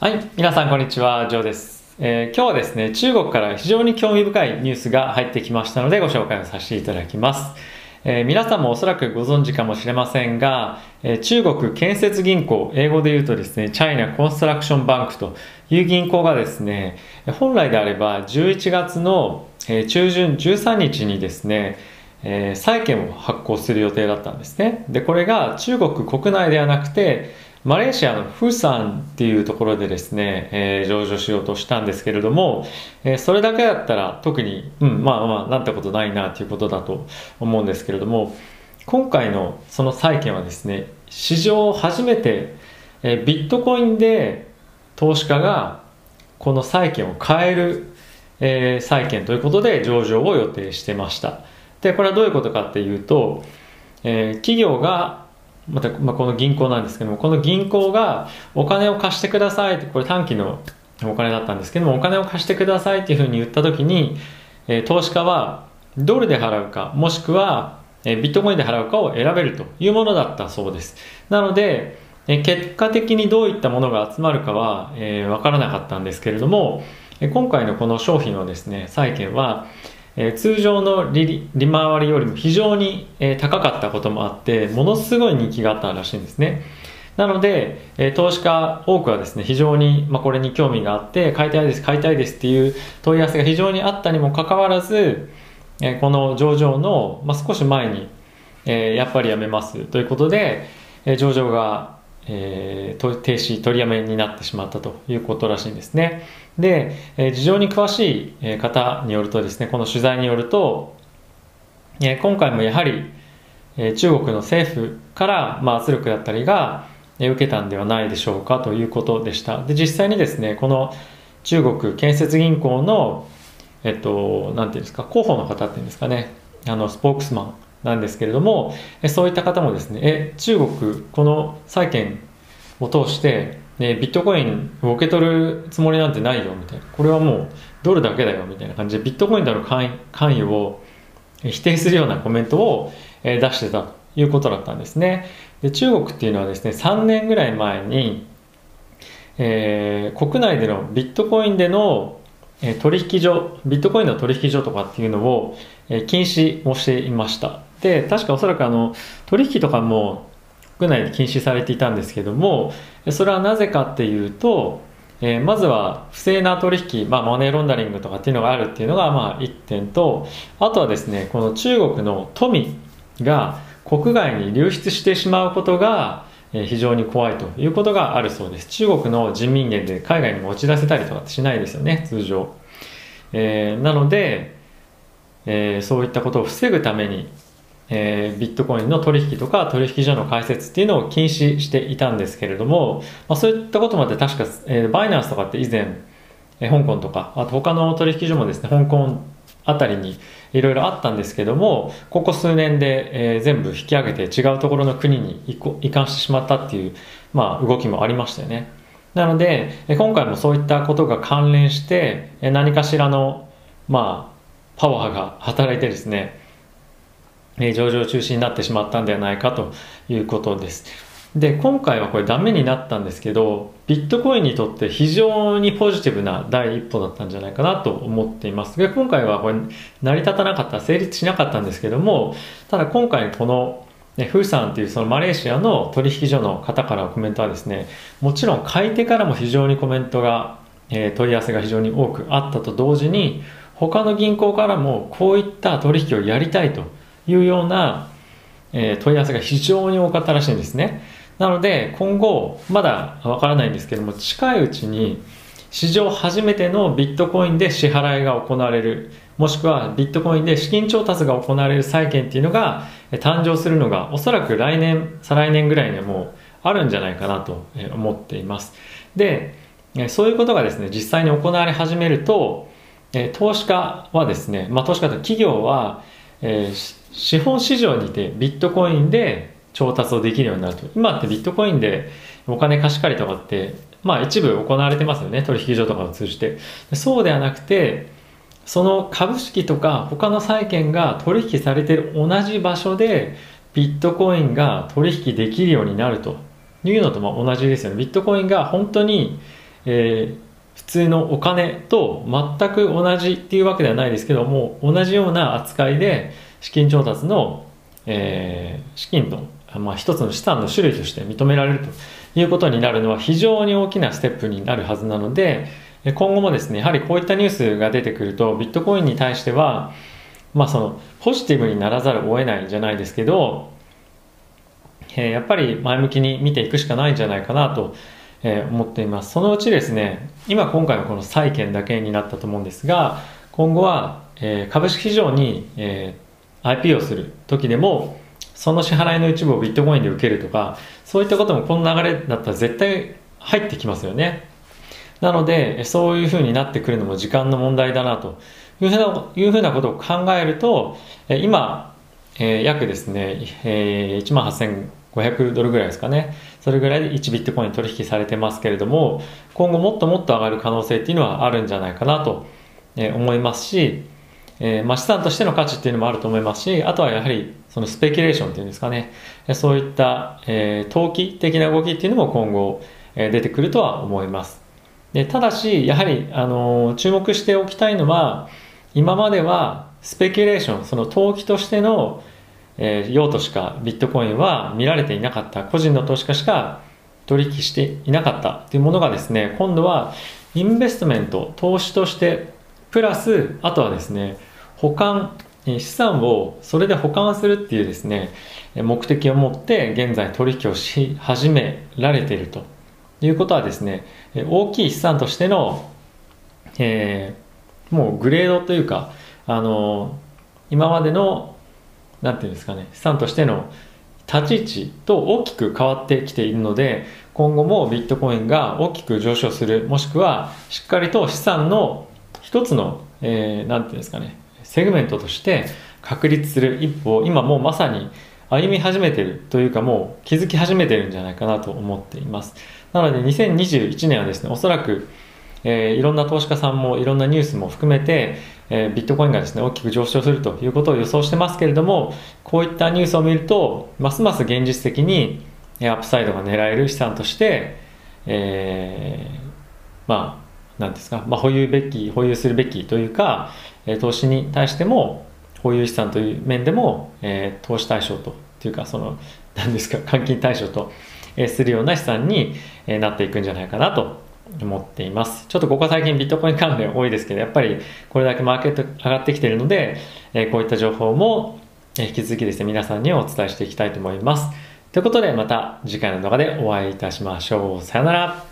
はい、皆さんこんにちは、ジョーです、えー今日はですね、中国から非常に興味深いニュースが入ってきましたのでご紹介をさせていただきます。えー皆さんもおそらくご存知かもしれませんが、えー中国建設銀行、英語で言うとですね、チャイナコンストラクションバンクという銀行がですね、本来であれば11月の中旬13日にですね、えー債券を発行する予定だったんですね。で、これが中国国内ではなくて、マレーシアのフーサンっていうところでですね、えー上場しようとしたんですけれども、えーそれだけだったら特に、うん、まあまあ、なんてことないなということだと思うんですけれども、今回のその債券はですね、史上初めて、えービットコインで投資家がこの債券を買える、えー債券ということで上場を予定してました。で、これはどういうことかっていうと、えー企業がまた、まあ、この銀行なんですけども、この銀行がお金を貸してくださいって、これ短期のお金だったんですけども、お金を貸してくださいっていうふうに言ったときに、え投資家はドルで払うか、もしくは、えビットコインで払うかを選べるというものだったそうです。なので、え結果的にどういったものが集まるかは、えーからなかったんですけれども、え今回のこの商品のですね、債券は、え通常の利利回りよりも非常に、え高かったこともあってものすごい人気があったらしいんですね。なので、え投資家多くはですね非常に、まあ、これに興味があって買いたいです買いたいですっていう問い合わせが非常にあったにもかかわらず、えこの上場の、まあ、少し前に、えやっぱりやめますということで、え上場が、えー停止取りやめになってしまったということらしいんですね。で、えー事情に詳しい方によるとですねこの取材によると、えー今回もやはり、えー中国の政府から、まあ、圧力だったりが、えー受けたんではないでしょうかということでした。で実際にですねこの中国建設銀行のえっとなんていうんですか広報の方っていうんですかねあのスポークスマンなんですけれどもそういった方もですねえ中国この債券を通して、ね、ビットコインを受け取るつもりなんてないよみたいな。これはもうドルだけだよみたいな感じでビットコインでの関与を否定するようなコメントを出してたということだったんですね。で中国っていうのはですね3年ぐらい前に、えー国内でのビットコインでの取引所ビットコインの取引所とかっていうのを、禁止をしていました。で確かおそらくあの取引とかも国内で禁止されていたんですけどもそれはなぜかっていうと、えーまずは不正な取引、まあ、マネーロンダリングとかっていうのがあるっていうのがまあ1点とあとはですねこの中国の富が国外に流出してしまうことが非常に怖いということがあるそうです。中国の人民元で海外に持ち出せたりとかしないですよね通常、えーなので、えーそういったことを防ぐために、えービットコインの取引とか取引所の開設っていうのを禁止していたんですけれども、まあ、そういったことまで確か、えーバイナンスとかって以前、えー香港とかあと他の取引所もですね香港あたりにいろいろあったんですけどもここ数年で、えー全部引き上げて違うところの国に移管してしまったっていう、まあ、動きもありましたよね。なので今回もそういったことが関連してえ何かしらの、まあ、パワーが働いてですねえ上場中止になってしまったんではないかということです。で、今回はこれダメになったんですけど、ビットコインにとって非常にポジティブな第一歩だったんじゃないかなと思っています。で、今回はこれ成り立たなかった、成立しなかったんですけども、ただ今回このねフーサンというそのマレーシアの取引所の方からのコメントはですね、もちろん買い手からも非常にコメントが、えー問い合わせが非常に多くあったと同時に、他の銀行からもこういった取引をやりたいというような、えー問い合わせが非常に多かったらしいんですね。なので今後まだわからないんですけども近いうちに史上初めてのビットコインで支払いが行われるもしくはビットコインで資金調達が行われる債券っていうのが誕生するのがおそらく来年再来年ぐらいにはもうあるんじゃないかなと思っていますでそういうことがですね実際に行われ始めると投資家はですね、まあ、投資家と企業は、えー資本市場にてビットコインで調達をできるようになると。今ってビットコインでお金貸し借りとかって、まあ、一部行われてますよね。取引所とかを通じて。そうではなくてその株式とか他の債券が取引されてる同じ場所でビットコインが取引できるようになると。いうのとま同じですよね。ビットコインが本当にえー、普通のお金と全く同じっていうわけではないですけども同じような扱いで資金調達の、えー、資金と、まあ、一つの資産の種類として認められるということになるのは非常に大きなステップになるはずなので今後もですねやはりこういったニュースが出てくるとビットコインに対してはまあそのポジティブにならざるを得ないじゃないですけど、えー、やっぱり前向きに見ていくしかないんじゃないかなと、えー、思っています。そのうちですね今今回はこの債券だけになったと思うんですが今後は、えー、株式市場に、えー、IP をする時でもその支払いの一部をビットコインで受けるとかそういったこともこの流れだったら絶対入ってきますよねなのでそういうふうになってくるのも時間の問題だなというふうないうふうなことを考えると、今、えー、約ですね、えー、1万8500ドルぐらいですかね。それぐらいで1ビットコイン取引されてますけれども、今後もっともっと上がる可能性っていうのはあるんじゃないかなと思いますし、えー、まあ、資産としての価値っていうのもあると思いますし、あとはやはりそのスペキュレーションっていうんですかね、そういった、えー、投機的な動きっていうのも今後、えー、出てくるとは思います。でただし、やはり、あの注目しておきたいのは、今まではスペキュレーションその投機としての、えー、用途しかビットコインは見られていなかった個人の投資家しか取引していなかったというものがですね今度はインベストメント投資としてプラスあとはですね保管資産をそれで保管するっていうですね目的を持って現在取引をし始められているということはですね大きい資産としての、えーもうグレードというかあの今までの何て言うんですかね資産としての立ち位置と大きく変わってきているので今後もビットコインが大きく上昇するもしくはしっかりと資産の一つの何、えー、て言うんですかねセグメントとして確立する一歩を今もうまさに歩み始めてるというかもう気づき始めてるんじゃないかなと思っています。なので2021年はですねおそらくえー、いろんな投資家さんもいろんなニュースも含めて、えー、ビットコインがですね大きく上昇するということを予想してますけれどもこういったニュースを見るとますます現実的にアップサイドが狙える資産として、えー、まあ何ですか、まあ、保有べき保有するべきというか、え投資に対しても保有資産という面でも、え投資対象とというかその何ですか？換金対象と、えするような資産に、えなっていくんじゃないかなと思っています。ちょっとここ最近ビットコイン関連多いですけど、やっぱりこれだけマーケット上がってきているので、えこういった情報も引き続きですね、皆さんにお伝えしていきたいと思います。ということで、また次回の動画でお会いいたしましょう。さよなら。